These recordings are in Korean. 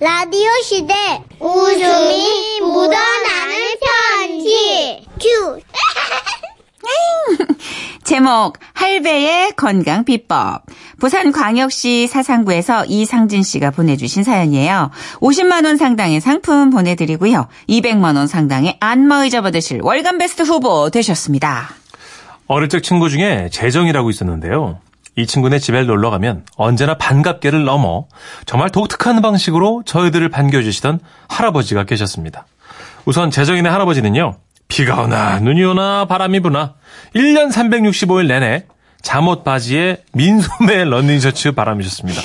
라디오 시대 웃음이 묻어나는 편지 큐 제목 할배의 건강 비법. 부산 광역시 사상구에서 이상진 씨가 보내주신 사연이에요. 50만 원 상당의 상품 보내드리고요. 200만 원 상당의 안마의자 받으실 월간 베스트 후보 되셨습니다. 어릴 적 친구 중에 재정이라고 있었는데요. 이 친구네 집에 놀러 가면 언제나 반갑게를 넘어 정말 독특한 방식으로 저희들을 반겨주시던 할아버지가 계셨습니다. 우선 재정이네 할아버지는요. 비가 오나 눈이 오나 바람이 부나 1년 365일 내내 잠옷 바지에 민소매 런닝셔츠 바람이셨습니다.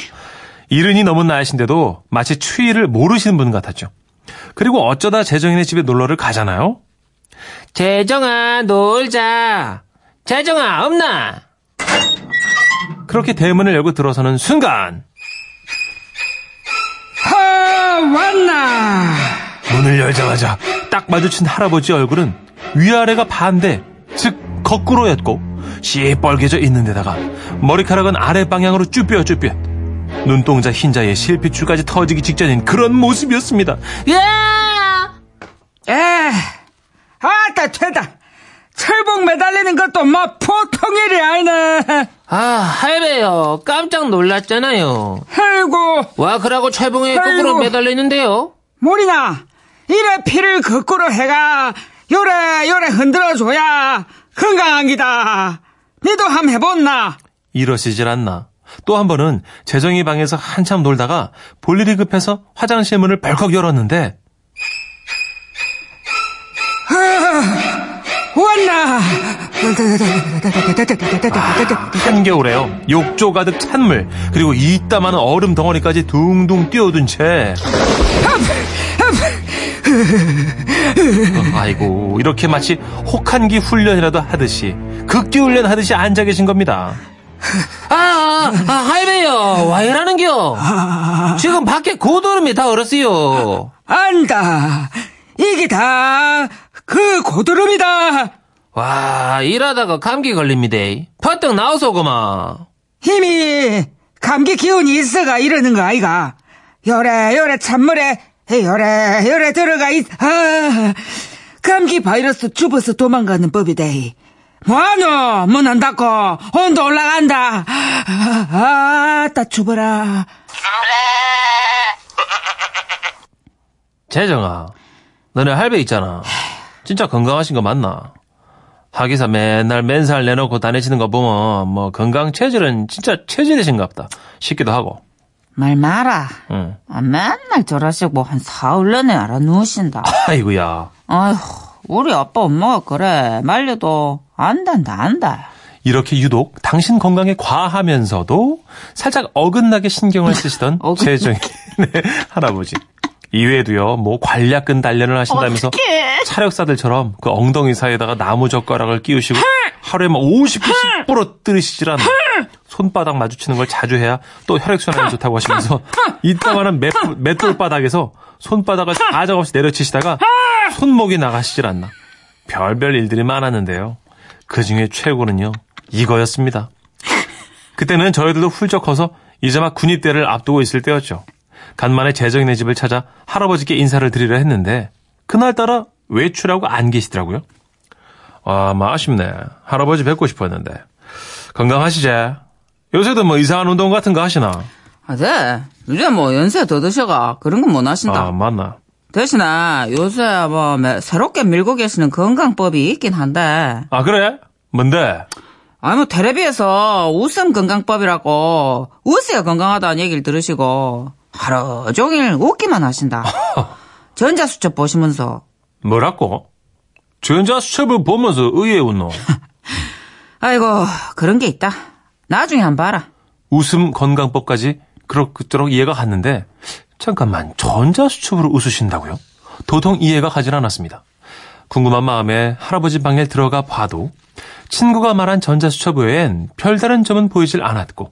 이른이 넘은 나이신데도 마치 추위를 모르시는 분 같았죠. 그리고 어쩌다 재정이네 집에 놀러를 가잖아요. 재정아 놀자. 재정아 없나? 그렇게 대문을 열고 들어서는 순간 아, 왔나? 문을 열자마자 딱 마주친 할아버지 얼굴은 위아래가 반대, 즉 거꾸로였고 시뻘개져 있는 데다가 머리카락은 아래 방향으로 쭈뼛쭈뼛 눈동자 흰자에 실핏줄까지 터지기 직전인 그런 모습이었습니다. 야! 에, 아따, 되다. 철봉 매달리는 것도 뭐 보통 일이 아니네. 아, 할배요. 깜짝 놀랐잖아요. 아이고, 와, 그러고 철봉에 거꾸로 아이고. 매달리는데요. 모리나. 이래 피를 거꾸로 해가 요래 요래 흔들어줘야 건강한 기다. 니도 함 해봤나? 이러시질 않나. 또 한 번은 재정이 방에서 한참 놀다가 볼 일이 급해서 화장실 문을 벌컥 열었는데 왔나? 한겨울에요. 욕조 가득 찬물 그리고 이따마는 얼음 덩어리까지 둥둥 뛰어든 채 어, 아이고 이렇게 마치 혹한기 훈련이라도 하듯이 극기 훈련 하듯이 앉아 계신 겁니다. 아, 아, 아, 할배요. 와, 이라는겨. 지금 밖에 고도름이 다 얼었어요. 안다. 이게 다 그 고드름이다. 와, 일하다가 감기 걸립니다. 퍼뜩 나와서 그만. 힘이 감기 기운이 있어가 이러는 거 아이가. 요래 요래 찬물에 요래 요래 들어가 있. 아, 감기 바이러스 죽어서 도망가는 법이다. 뭐하노? 문 안 닫고 온도 올라간다. 아, 따 죽어라. 재정아, 너네 할배 있잖아. 진짜 건강하신 거 맞나? 하기사 맨날 맨살 내놓고 다니시는 거 보면 뭐 건강 체질은 진짜 체질이신갑다 싶기도 하고. 말 마라. 응. 아, 맨날 저러시고 한 사흘 내내 알아 누우신다. 아이고야. 아휴, 우리 아빠 엄마가 그래. 말려도 안 단다, 안다. 이렇게 유독 당신 건강에 과하면서도 살짝 어긋나게 신경을 쓰시던 네, 할아버지. 이외에도요, 뭐 관략근 단련을 하신다면서 차력사들처럼 그 엉덩이 사이에다가 나무 젓가락을 끼우시고 하루에 막 50개씩 부러뜨리시질 않나. 손바닥 마주치는 걸 자주 해야 또 혈액순환이 좋다고 하시면서 이따만한 맷, 맷돌바닥에서 손바닥을 사정없이 내려치시다가 손목이 나가시질 않나. 별별 일들이 많았는데요. 그 중에 최고는요, 이거였습니다. 그때는 저희들도 훌쩍 커서 이제 막 군입대를 앞두고 있을 때였죠. 간만에 재정이네 집을 찾아 할아버지께 인사를 드리려 했는데, 그날따라 외출하고 안 계시더라고요. 아, 뭐 아쉽네. 할아버지 뵙고 싶었는데. 건강하시지? 요새도 뭐 이상한 운동 같은 거 하시나? 아, 네. 이제 뭐 연세 더 드셔가 그런 건 못 하신다. 아, 맞나? 대신에 요새 뭐 매- 새롭게 밀고 계시는 건강법이 있긴 한데 아, 그래? 뭔데? 아니 뭐 텔레비에서 웃음 건강법이라고 웃어야 건강하다는 얘기를 들으시고 하루 종일 웃기만 하신다. 전자수첩 보시면서 뭐라고? 전자수첩을 보면서 의에 웃노? 아이고 그런 게 있다. 나중에 한 번 봐라. 웃음 건강법까지 그럭저럭 이해가 갔는데 잠깐만 전자수첩으로 웃으신다고요? 도통 이해가 가진 않았습니다. 궁금한 마음에 할아버지 방에 들어가 봐도 친구가 말한 전자수첩 외엔 별다른 점은 보이질 않았고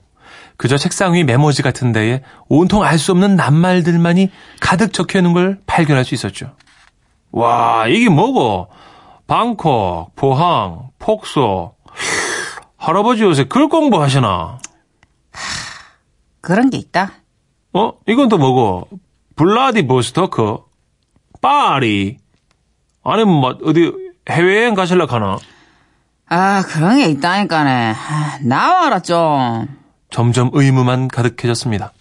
그저 책상 위 메모지 같은 데에 온통 알 수 없는 낱말들만이 가득 적혀 있는 걸 발견할 수 있었죠. 와 이게 뭐고? 방콕, 포항, 폭소. 할아버지 요새 글 공부하시나? 그런 게 있다. 어? 이건 또 뭐고? 블라디보스토크, 파리. 아니, 뭐, 어디 해외여행 가실라 하나? 아, 그런 게 있다니까네. 아, 나와라, 좀. 점점 의무만 가득해졌습니다.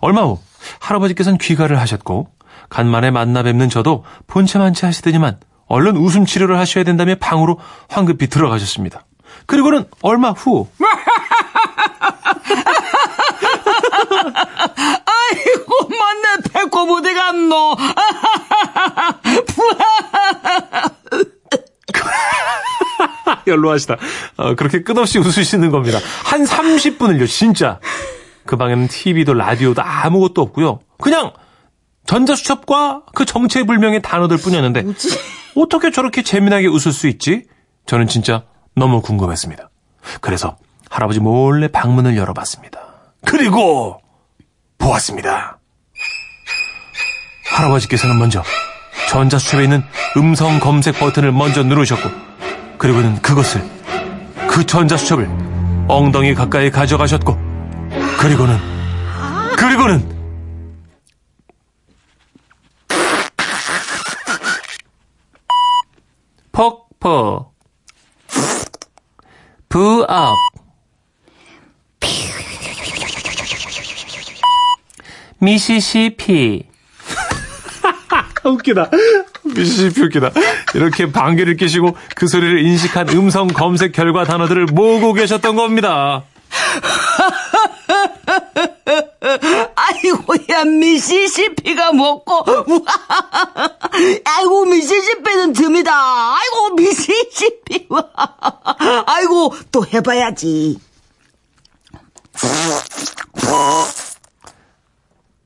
얼마 후 할아버지께서는 귀가를 하셨고 간만에 만나 뵙는 저도 본체만치 하시더니만 얼른 웃음 치료를 하셔야 된다며 방으로 황급히 들어가셨습니다. 그리고는 얼마 후 아이고, 맞네. 배꼽 어디 갔노? 연로하시다. 어, 그렇게 끝없이 웃으시는 겁니다. 한 30분을요, 진짜. 그 방에는 TV도 라디오도 아무것도 없고요. 그냥 전자수첩과 그 정체불명의 단어들 뿐이었는데 어떻게 저렇게 재미나게 웃을 수 있지? 저는 진짜 너무 궁금했습니다. 그래서 할아버지 몰래 방문을 열어봤습니다. 그리고 보았습니다. 할아버지께서는 먼저 전자수첩에 있는 음성 검색 버튼을 먼저 누르셨고 그리고는 그것을 그 전자수첩을 엉덩이 가까이 가져가셨고 그리고는 그리고는 퍽퍽 부업 미시시피 웃기다. 미시시피 웃기다. 이렇게 방귀를 끼시고 그 소리를 인식한 음성 검색 결과 단어들을 모으고 계셨던 겁니다. 아이고, 야, 미시시피가 먹고. 아이고, 미시시피는 듬이다. 아이고, 미시시피. 아이고, 또 해봐야지.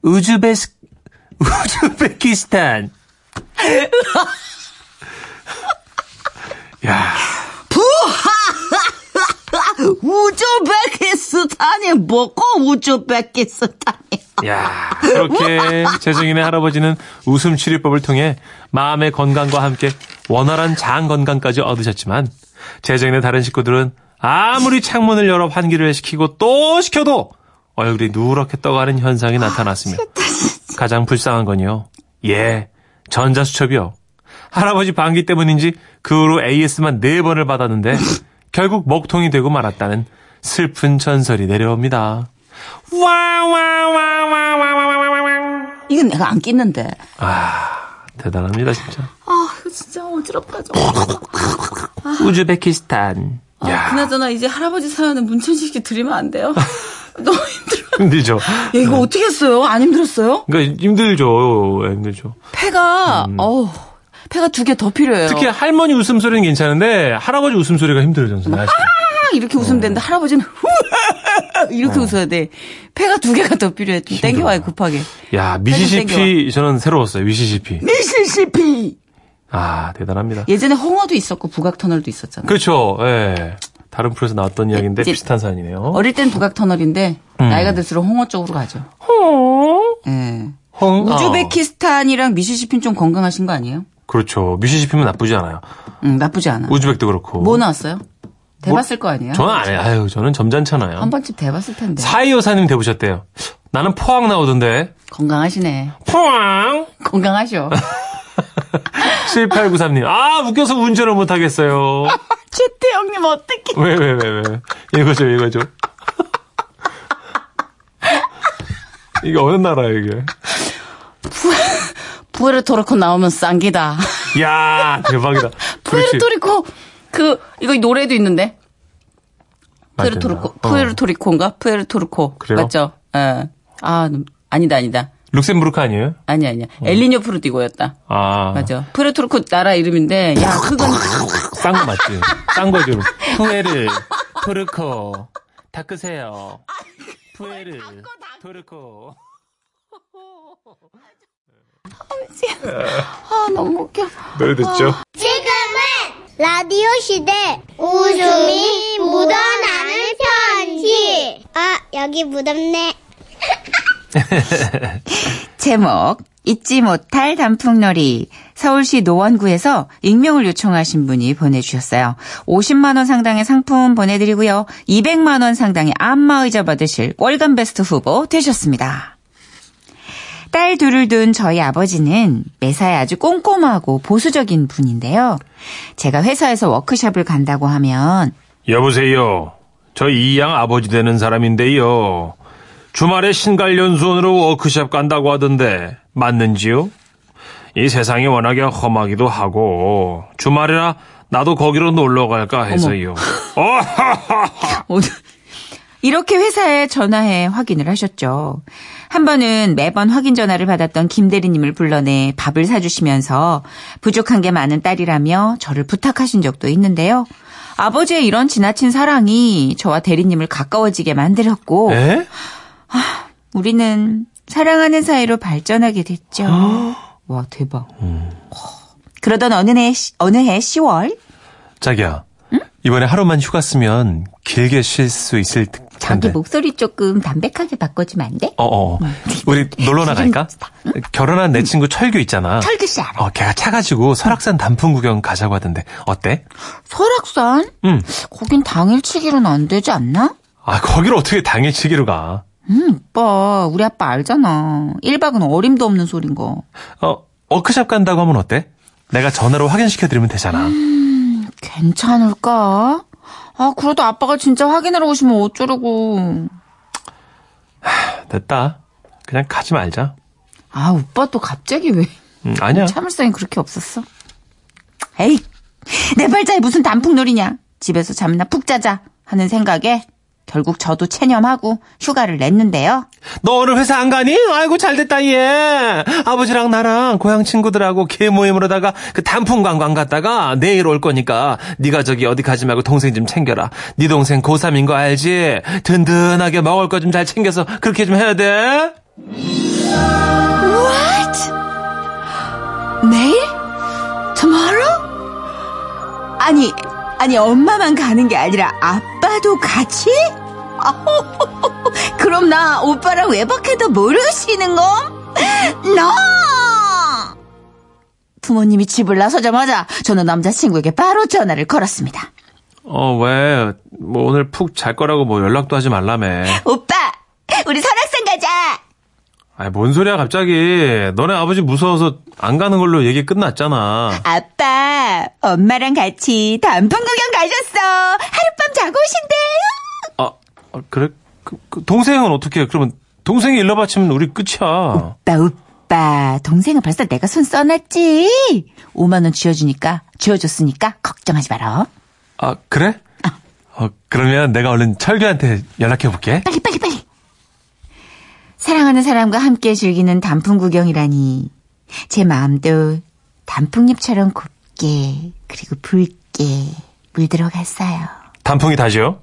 우즈베스, 우즈베키스탄. 야, 우즈베키스탄이 먹고 우즈베키스탄이. 야, 그렇게 재정인의 할아버지는 웃음 치료법을 통해 마음의 건강과 함께 원활한 장 건강까지 얻으셨지만 재정인의 다른 식구들은 아무리 창문을 열어 환기를 시키고 또 시켜도 얼굴이 누렇게 떠가는 현상이 나타났습니다. 가장 불쌍한 건요. 예, 전자수첩이요. 할아버지 방귀 때문인지 그 후로 AS만 4번을 받았는데 결국 먹통이 되고 말았다는 슬픈 전설이 내려옵니다. 와와와와와와와와 이건 내가 안 끼는데. 아, 대단합니다, 진짜. 아, 이거 진짜 어지럽다, 좀. 우즈베키스탄. 아, 야, 그나저나 이제 할아버지 사연은 문천식 씨 드리면 안 돼요? 너무 힘들죠. 야, 이거 어떻게 했어요? 안 힘들었어요? 그러니까 힘들죠. 예, 힘들죠. 폐가, 어우, 폐가 두 개 더 필요해요. 특히 할머니 웃음소리는 괜찮은데 할아버지 웃음소리가 힘들어요, 저는. 막 이렇게 웃으면 되는데 할아버지는 이렇게 웃어야 돼. 폐가 두 개가 더 필요해. 좀 땡겨와요, 급하게. 야, 미시시피 저는 새로웠어요. 미시시피. 미시시피. 아, 대단합니다. 예전에 홍어도 있었고 부각터널도 있었잖아요. 그렇죠. 예. 다른 프로에서 나왔던 이야기인데 이제 비슷한 사연이네요. 어릴 땐 부각터널인데 음. 나이가 들수록 홍어 쪽으로 가죠. 예. 홍, 어. 우즈베키스탄이랑 미시시피는 좀 건강하신 거 아니에요? 그렇죠. 미시시피면 나쁘지 않아요. 응, 나쁘지 않아. 우즈벡도 그렇고. 뭐 나왔어요? 대봤을 거 아니에요? 저는 안 해요. 아유, 저는 점잖잖아요. 한 번쯤 대봤을 텐데. 사이오사님 대보셨대요. 나는 포항 나오던데. 건강하시네. 포항! 건강하셔. 7893님. 아, 웃겨서 운전을 못하겠어요. 최태형님 어떡해. 왜, 왜, 왜, 왜. 읽어줘, 읽어줘. 이게 어느 나라예요, 이게? 푸에르토리코 나오면 싼 거다. 야 대박이다. 그렇지. 푸에르토리코 그 이거 노래도 있는데. 맞아요. 푸에르토리코 어. 푸에르토리코인가? 푸에르토리코. 그래요? 맞죠? 예. 아, 아니다 아니다. 룩셈부르크 아니에요? 아니 아니야. 엘리뇨 프루디고였다. 아. 맞아. 푸에르토리코 나라 이름인데 야, 그건 싼 거 맞지? 싼 거죠. 푸에르, 토르코, 닦으세요. 푸에르, 토르코. 아, 너무 웃겨. 노래 듣죠? 지금은 라디오 시대 웃음이 묻어나는 편지. 아, 여기 묻었네. 제목 잊지 못할 단풍놀이 서울시 노원구에서 익명을 요청하신 분이 보내주셨어요. 50만 원 상당의 상품 보내드리고요. 200만 원 상당의 안마의자 받으실 월간 베스트 후보 되셨습니다. 딸 둘을 둔 저희 아버지는 매사에 아주 꼼꼼하고 보수적인 분인데요. 제가 회사에서 워크숍을 간다고 하면 여보세요. 저 이 양 아버지 되는 사람인데요. 주말에 신갈연수원으로 워크숍 간다고 하던데 맞는지요? 이 세상이 워낙에 험하기도 하고 주말이라 나도 거기로 놀러 갈까 해서요. 이렇게 회사에 전화해 확인을 하셨죠. 한 번은 매번 확인 전화를 받았던 김 대리님을 불러내 밥을 사주시면서 부족한 게 많은 딸이라며 저를 부탁하신 적도 있는데요. 아버지의 이런 지나친 사랑이 저와 대리님을 가까워지게 만들었고 에? 우리는 사랑하는 사이로 발전하게 됐죠. 와 대박. 그러던 어느 해 어느 해 10월 자기야. 이번에 하루만 휴가 쓰면 길게 쉴 수 있을 텐데. 자기 목소리 조금 담백하게 바꿔주면 안 돼? 어, 어. 우리 놀러 나갈까? 결혼한 내 친구 철규 있잖아. 철규 씨 알아. 어, 걔가 차 가지고 설악산 단풍 구경 가자고 하던데. 어때? 설악산? 응. 거긴 당일치기로는 안 되지 않나? 아, 거기를 어떻게 당일치기로 가? 음, 오빠, 우리 아빠 알잖아. 1박은 어림도 없는 소린 거. 어, 워크샵 간다고 하면 어때? 내가 전화로 확인시켜드리면 되잖아. 괜찮을까? 아, 그래도 아빠가 진짜 확인하러 오시면 어쩌려고. 됐다. 그냥 가지 말자. 아, 오빠 또 갑자기 왜. 음, 아니야. 참을성이 그렇게 없었어. 에이, 내 발자에 무슨 단풍놀이냐. 집에서 잠이나 푹 자자 하는 생각에 결국 저도 체념하고 휴가를 냈는데요. 너 오늘 회사 안 가니? 아이고 잘됐다 얘. 아버지랑 나랑 고향 친구들하고 개 모임으로다가 그 단풍 관광 갔다가 내일 올 거니까 네가 저기 어디 가지 말고 동생 좀 챙겨라. 네 동생 고3인 거 알지? 든든하게 먹을 거 좀 잘 챙겨서 그렇게 좀 해야 돼. What? 내일? Tomorrow? 아니, 아니, 엄마만 가는 게 아니라 아빠 도 같이? 아호호호, 그럼 나 오빠랑 외박해도 모르시는 거? No! 부모님이 집을 나서자마자 저는 남자친구에게 바로 전화를 걸었습니다. 어 왜? 뭐 오늘 푹 잘 거라고 뭐 연락도 하지 말라며. 오빠, 우리 설악산 가자! 아이 뭔 소리야 갑자기. 너네 아버지 무서워서 안 가는 걸로 얘기 끝났잖아. 아빠, 엄마랑 같이 단풍 구경 가셨어. 하룻밤 자고 오신대요. 아, 아, 그래? 그, 그 동생은 어떻게 해? 그러면 동생이 일러 바치면 우리 끝이야. 오빠, 오빠, 동생은 벌써 내가 손 써놨지. 5만 원 쥐어주니까, 쥐어줬으니까 걱정하지 마라. 아, 그래? 어, 그러면 내가 얼른 철규한테 연락해 볼게. 빨리, 빨리, 빨리. 사랑하는 사람과 함께 즐기는 단풍 구경이라니. 제 마음도 단풍잎처럼 곱게, 그리고 붉게 물들어 갔어요. 단풍이 다지요?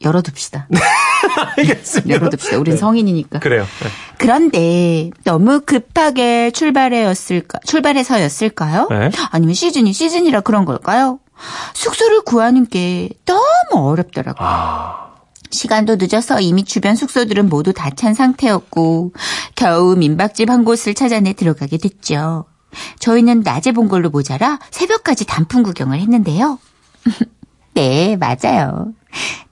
열어둡시다. 알겠습니다. 열어둡시다. 우린 성인이니까. 그래요. 네. 그런데 너무 급하게 출발해였을까, 출발해서였을까요? 네. 아니면 시즌이 시즌이라 그런 걸까요? 숙소를 구하는 게 너무 어렵더라고요. 아, 시간도 늦어서 이미 주변 숙소들은 모두 다 찬 상태였고 겨우 민박집 한 곳을 찾아내 들어가게 됐죠. 저희는 낮에 본 걸로 모자라 새벽까지 단풍 구경을 했는데요. 네, 맞아요.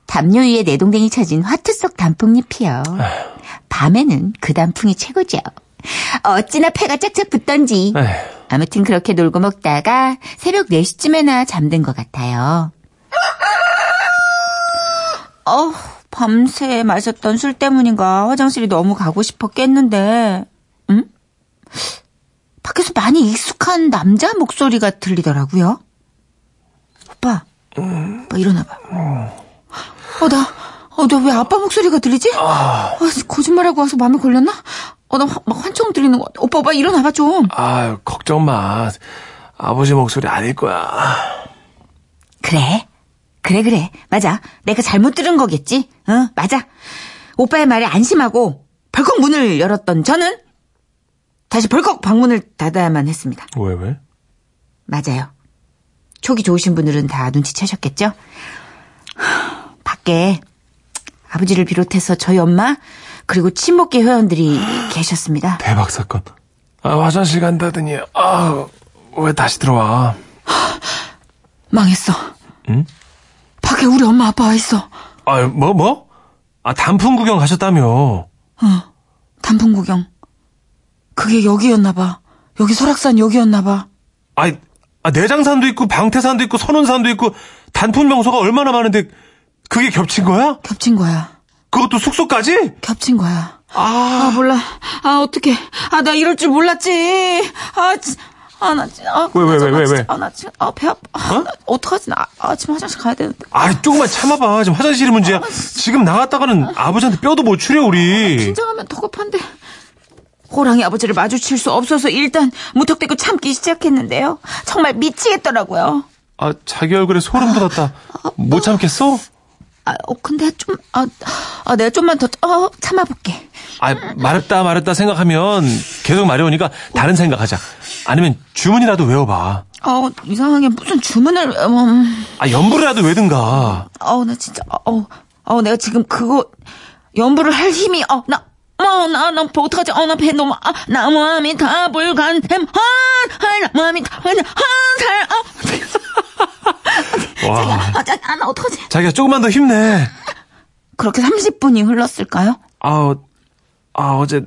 담요 위에 내동댕이 쳐진 화투 속 단풍잎이요. 밤에는 그 단풍이 최고죠. 어찌나 패가 짝짝 붙던지. 아무튼 그렇게 놀고 먹다가 새벽 4시쯤에나 잠든 것 같아요. 어, 밤새 마셨던 술 때문인가 화장실이 너무 가고 싶었겠는데, 응? 밖에서 많이 익숙한 남자 목소리가 들리더라고요. 오빠, 오빠 일어나봐. 어, 나, 어, 나 왜 아빠 목소리가 들리지? 아, 거짓말하고 와서 마음에 걸렸나? 어, 나 막 환청 들리는 거 같아. 오빠, 오빠 일어나봐 좀. 아유, 걱정 마. 아버지 목소리 아닐 거야. 그래. 그래, 그래. 맞아. 내가 잘못 들은 거겠지? 어, 맞아. 오빠의 말에 안심하고 벌컥 문을 열었던 저는 다시 벌컥 방문을 닫아야만 했습니다. 왜, 왜? 맞아요. 촉이 좋으신 분들은 다 눈치채셨겠죠? 하, 밖에 아버지를 비롯해서 저희 엄마 그리고 친목계 회원들이 계셨습니다. 대박 사건. 아, 화장실 간다더니, 아, 왜 다시 들어와? 망했어. 응? 밖에 우리 엄마 아빠 와 있어. 아, 뭐, 뭐? 아, 단풍 구경 가셨다며. 단풍 단풍 구경. 그게 여기였나 봐. 여기 설악산 여기였나 봐. 아, 아, 내장산도 있고 방태산도 있고 선운산도 있고 단풍 명소가 얼마나 많은데 그게 겹친 거야? 겹친 거야. 그것도 숙소까지? 겹친 거야. 아, 몰라. 아, 어떡해. 아, 나 이럴 줄 몰랐지. 아, 지, 아, 나, 지- 아, 왜, 왜, 나 왜, 왜, 진짜- 왜? 아, 나 지금, 아, 배 아파. 아, 나 어떡하지? 나, 아, 지금 화장실 가야 되는데. 아, 조금만 참아봐. 지금 화장실이 문제야. 지금 나갔다가는 아버지한테 뼈도 못 추려 우리. 긴장하면 더 급한데. 호랑이 아버지를 마주칠 수 없어서 일단 무턱대고 참기 시작했는데요. 정말 미치겠더라고요. 아, 자기 얼굴에 소름 돋았다. 못 참겠어? 아, 어, 근데 좀, 아, 아, 내가 좀만 더, 어, 참아볼게. 아, 말했다 말했다 생각하면 계속 마려우니까 다른 생각하자. 아니면 주문이라도 외워봐. 어, 이상하게 무슨 주문을, 음, 아, 연불이라도 외든가. 어, 나 진짜, 어, 어, 내가 지금 그거, 연부를 할 힘이, 어, 나, 어, 나, 나, 어떡하지? 어, 나 배 너무, 아, 나 마음이 다 불간, 햄, 한, 한, 마음이 다, 한, 한, 살, 어. 와. 아, 자, 아, 나 어떡하지? 자기가 조금만 더 힘내. 그렇게 30분이 흘렀을까요? 아, 아, 어제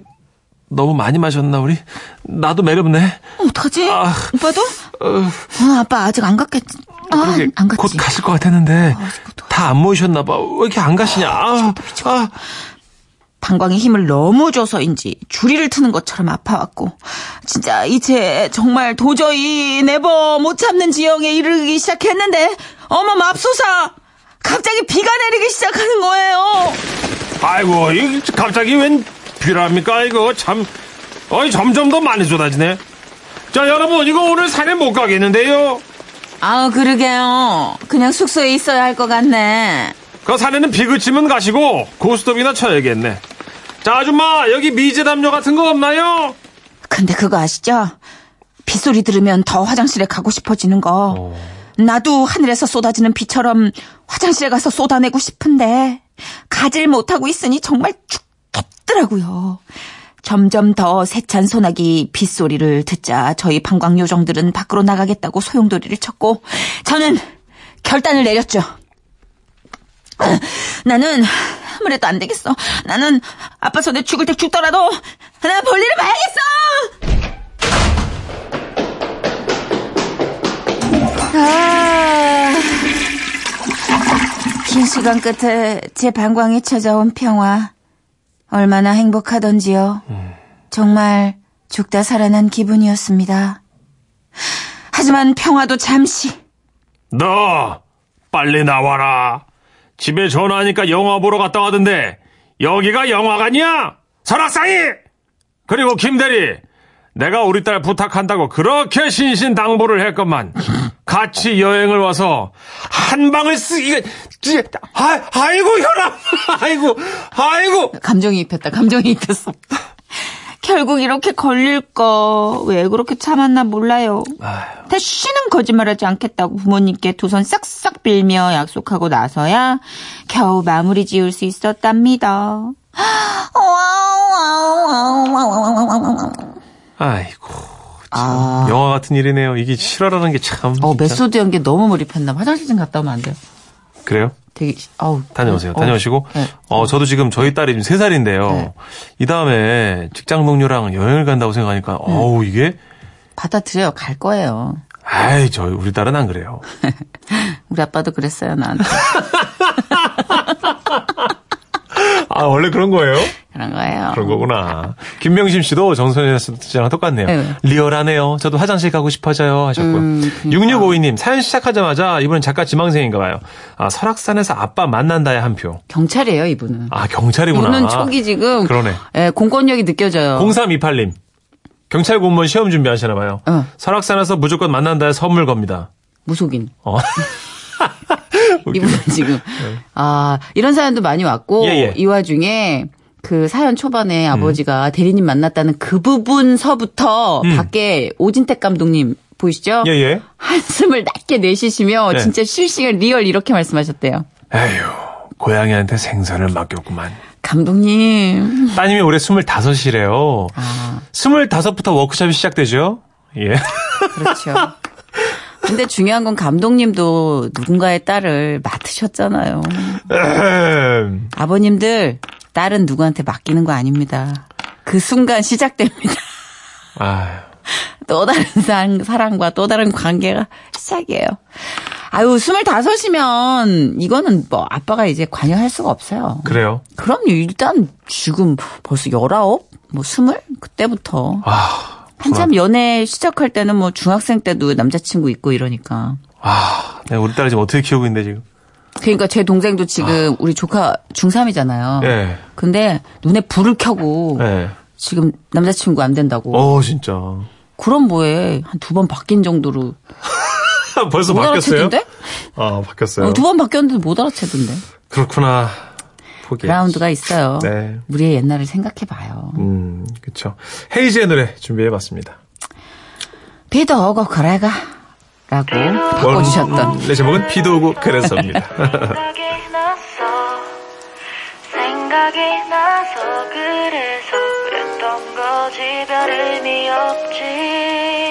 너무 많이 마셨나, 우리? 나도 매렵네. 어, 어떡하지? 아. 오빠도? 어, 어, 아빠 아직 안 갔겠지? 아, 안곧 갔지? 가실 것 같았는데 어떡해. 다안 모이셨나 봐. 왜 이렇게 안 가시냐? 아, 아, 방광에 힘을 너무 줘서인지 주리를 트는 것처럼 아파왔고 진짜 이제 정말 도저히 네버 못 참는 지경에 이르기 시작했는데 어머 맙소사 갑자기 비가 내리기 시작하는 거예요 아이고, 이 갑자기 웬 비랍니까? 이거 참, 어이 점점 더 많이 쏟아지네. 자, 여러분, 이거 오늘 산에 못 가겠는데요. 아 그러게요 그냥 숙소에 있어야 할 것 같네 그 산에는 비 그치면 가시고 고스톱이나 쳐야겠네. 자, 아줌마, 여기 미제 담요 같은 거 없나요? 근데 그거 아시죠? 빗소리 들으면 더 화장실에 가고 싶어지는 거. 나도 하늘에서 쏟아지는 비처럼 화장실에 가서 쏟아내고 싶은데 가질 못하고 있으니 정말 죽겠더라고요. 점점 더 세찬 소나기 빗소리를 듣자 저희 방광 요정들은 밖으로 나가겠다고 소용돌이를 쳤고 저는 결단을 내렸죠. 나는 아무래도 안 되겠어. 나는 아빠 손에 죽을 때 죽더라도 나 볼일을 봐야겠어. 아, 긴 시간 끝에 제 방광에 찾아온 평화 얼마나 행복하던지요. 정말 죽다 살아난 기분이었습니다. 하지만 평화도 잠시 너, 빨리 나와라. 집에 전화하니까 영화 보러 갔다 와던데, 여기가 영화관이야? 설악산이! 그리고 김대리, 내가 우리 딸 부탁한다고 그렇게 신신당부를 했건만, 같이 여행을 와서, 한 방을 쓰기가, 지- 아, 아이고, 혈압! 아이고, 아이고! 감정이입했다. 감정이입했어. 결국 이렇게 걸릴 거 왜 그렇게 참았나 몰라요. 다시는 거짓말하지 않겠다고 부모님께 두 손 싹싹 빌며 약속하고 나서야 겨우 마무리 지을 수 있었답니다. 아이고, 참, 영화 같은 일이네요. 이게 실화라는 게 참. 어. 메소드 연기 너무 몰입했나 봐. 화장실 좀 갔다 오면 안 돼요. 그래요? 되게 아우 다녀오세요. 어, 다녀오시고. 네. 어, 저도 지금 저희 딸이 지금 3 살인데요. 네. 이 다음에 직장 동료랑 여행을 간다고 생각하니까, 네. 어우, 이게, 받아들여요. 갈 거예요. 아이, 저, 우리 딸은 안 그래요. 우리 아빠도 그랬어요, 나한테. 아, 원래 그런 거예요? 그런 거예요. 그런 거구나. 김명심 씨도 정선혜 씨랑 똑같네요. 네. 리얼하네요. 저도 화장실 가고 싶어져요. 하셨고. 음, 그러니까. 6652님, 사연 시작하자마자 이분은 작가 지망생인가 봐요. 아, 설악산에서 아빠 만난다에 한 표. 경찰이에요, 이분은. 아, 경찰이구나. 이분은 촉이 지금 그러네. 예, 공권력이 느껴져요. 0328님. 경찰 공무원 시험 준비하시나 봐요. 어. 설악산에서 무조건 만난다에 선물 겁니다. 무속인. 어. 이분은 지금 아 이런 사연도 많이 왔고 예, 예. 이 와중에 그 사연 초반에 아버지가 대리님 만났다는 그 부분서부터 밖에 오진택 감독님 보이시죠? 예, 예. 한숨을 낮게 내쉬시며 네. 진짜 실시간 리얼 이렇게 말씀하셨대요. 에휴, 고양이한테 생선을 맡겼구만. 감독님. 따님이 올해 25이래요. 아, 25부터 워크숍이 시작되죠? 예. 그렇죠. 근데 중요한 건 감독님도 누군가의 딸을 맡으셨잖아요. 아버님들 딸은 누구한테 맡기는 거 아닙니다. 그 순간 시작됩니다. 아, 또 다른 사- 사랑과 또 다른 관계가 시작이에요. 아유, 25이면 이거는 뭐 아빠가 이제 관여할 수가 없어요. 그래요? 그럼요. 일단 지금 벌써 19? 뭐 20? 그때부터. 아, 한참 연애 시작할 때는 뭐 중학생 때도 남자친구 있고 이러니까. 아, 내가 우리 딸을 지금 어떻게 키우고 있는데 지금? 그러니까 제 동생도 지금 우리 조카 중3이잖아요. 예. 근데 눈에 불을 켜고 예. 지금 남자친구 안 된다고. 어, 진짜. 그럼 뭐해. 한 두 번 바뀐 정도로 벌써 못 바뀌었어요? 아, 바뀌었어요. 두번 바뀌었는데 못 알아채던데. 그렇구나. 포기. 그라운드가 있어요. 네. 우리의 옛날을 생각해봐요. 음, 그쵸. 헤이즈의 노래 준비해봤습니다. 비도 오고 그래가 라고 바꿔주셨던 네, 제목은 비도 오고 그래서입니다. 생각이 났어 생각이 나서 그래서 그랬던 거지. 별 의미 없지